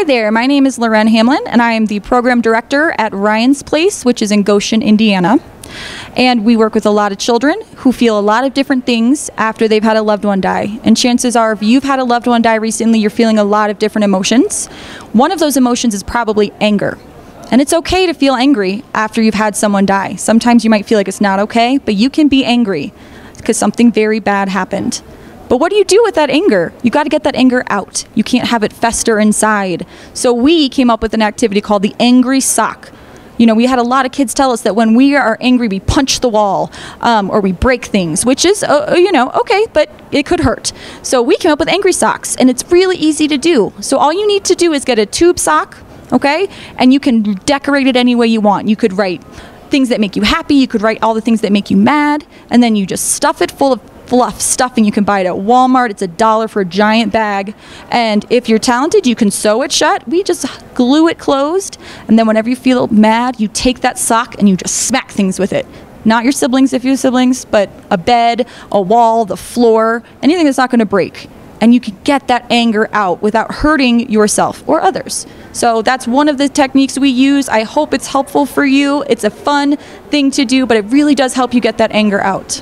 Hi there, my name is Laurenne Hamlin, and I am the program director at Ryan's Place, which is in Goshen, Indiana. And we work with a lot of children who feel a lot of different things after they've had a loved one die. And chances are, if you've had a loved one die recently, you're feeling a lot of different emotions. One of those emotions is probably anger. And it's okay to feel angry after you've had someone die. Sometimes you might feel like it's not okay, but you can be angry because something very bad happened. But what do you do with that anger? You got to get that anger out. You can't have it fester inside. So we came up with an activity called the Angry Sock. You know, we had a lot of kids tell us that when we are angry, we punch the wall um, or we break things, which is, uh, uh, you know, okay, but it could hurt. So we came up with angry socks, and it's really easy to do. So all you need to do is get a tube sock, okay, and you can decorate it any way you want. You could write things that make you happy, you could write all the things that make you mad, and then you just stuff it full of fluff stuffing. You can buy it at Walmart. It's a dollar for a giant bag. And if you're talented, you can sew it shut. We just glue it closed. And then whenever you feel mad, you take that sock and you just smack things with it. Not your siblings if you have siblings, but a bed, a wall, the floor, anything that's not going to break. And you can get that anger out without hurting yourself or others. So that's one of the techniques we use. I hope it's helpful for you. It's a fun thing to do, but it really does help you get that anger out.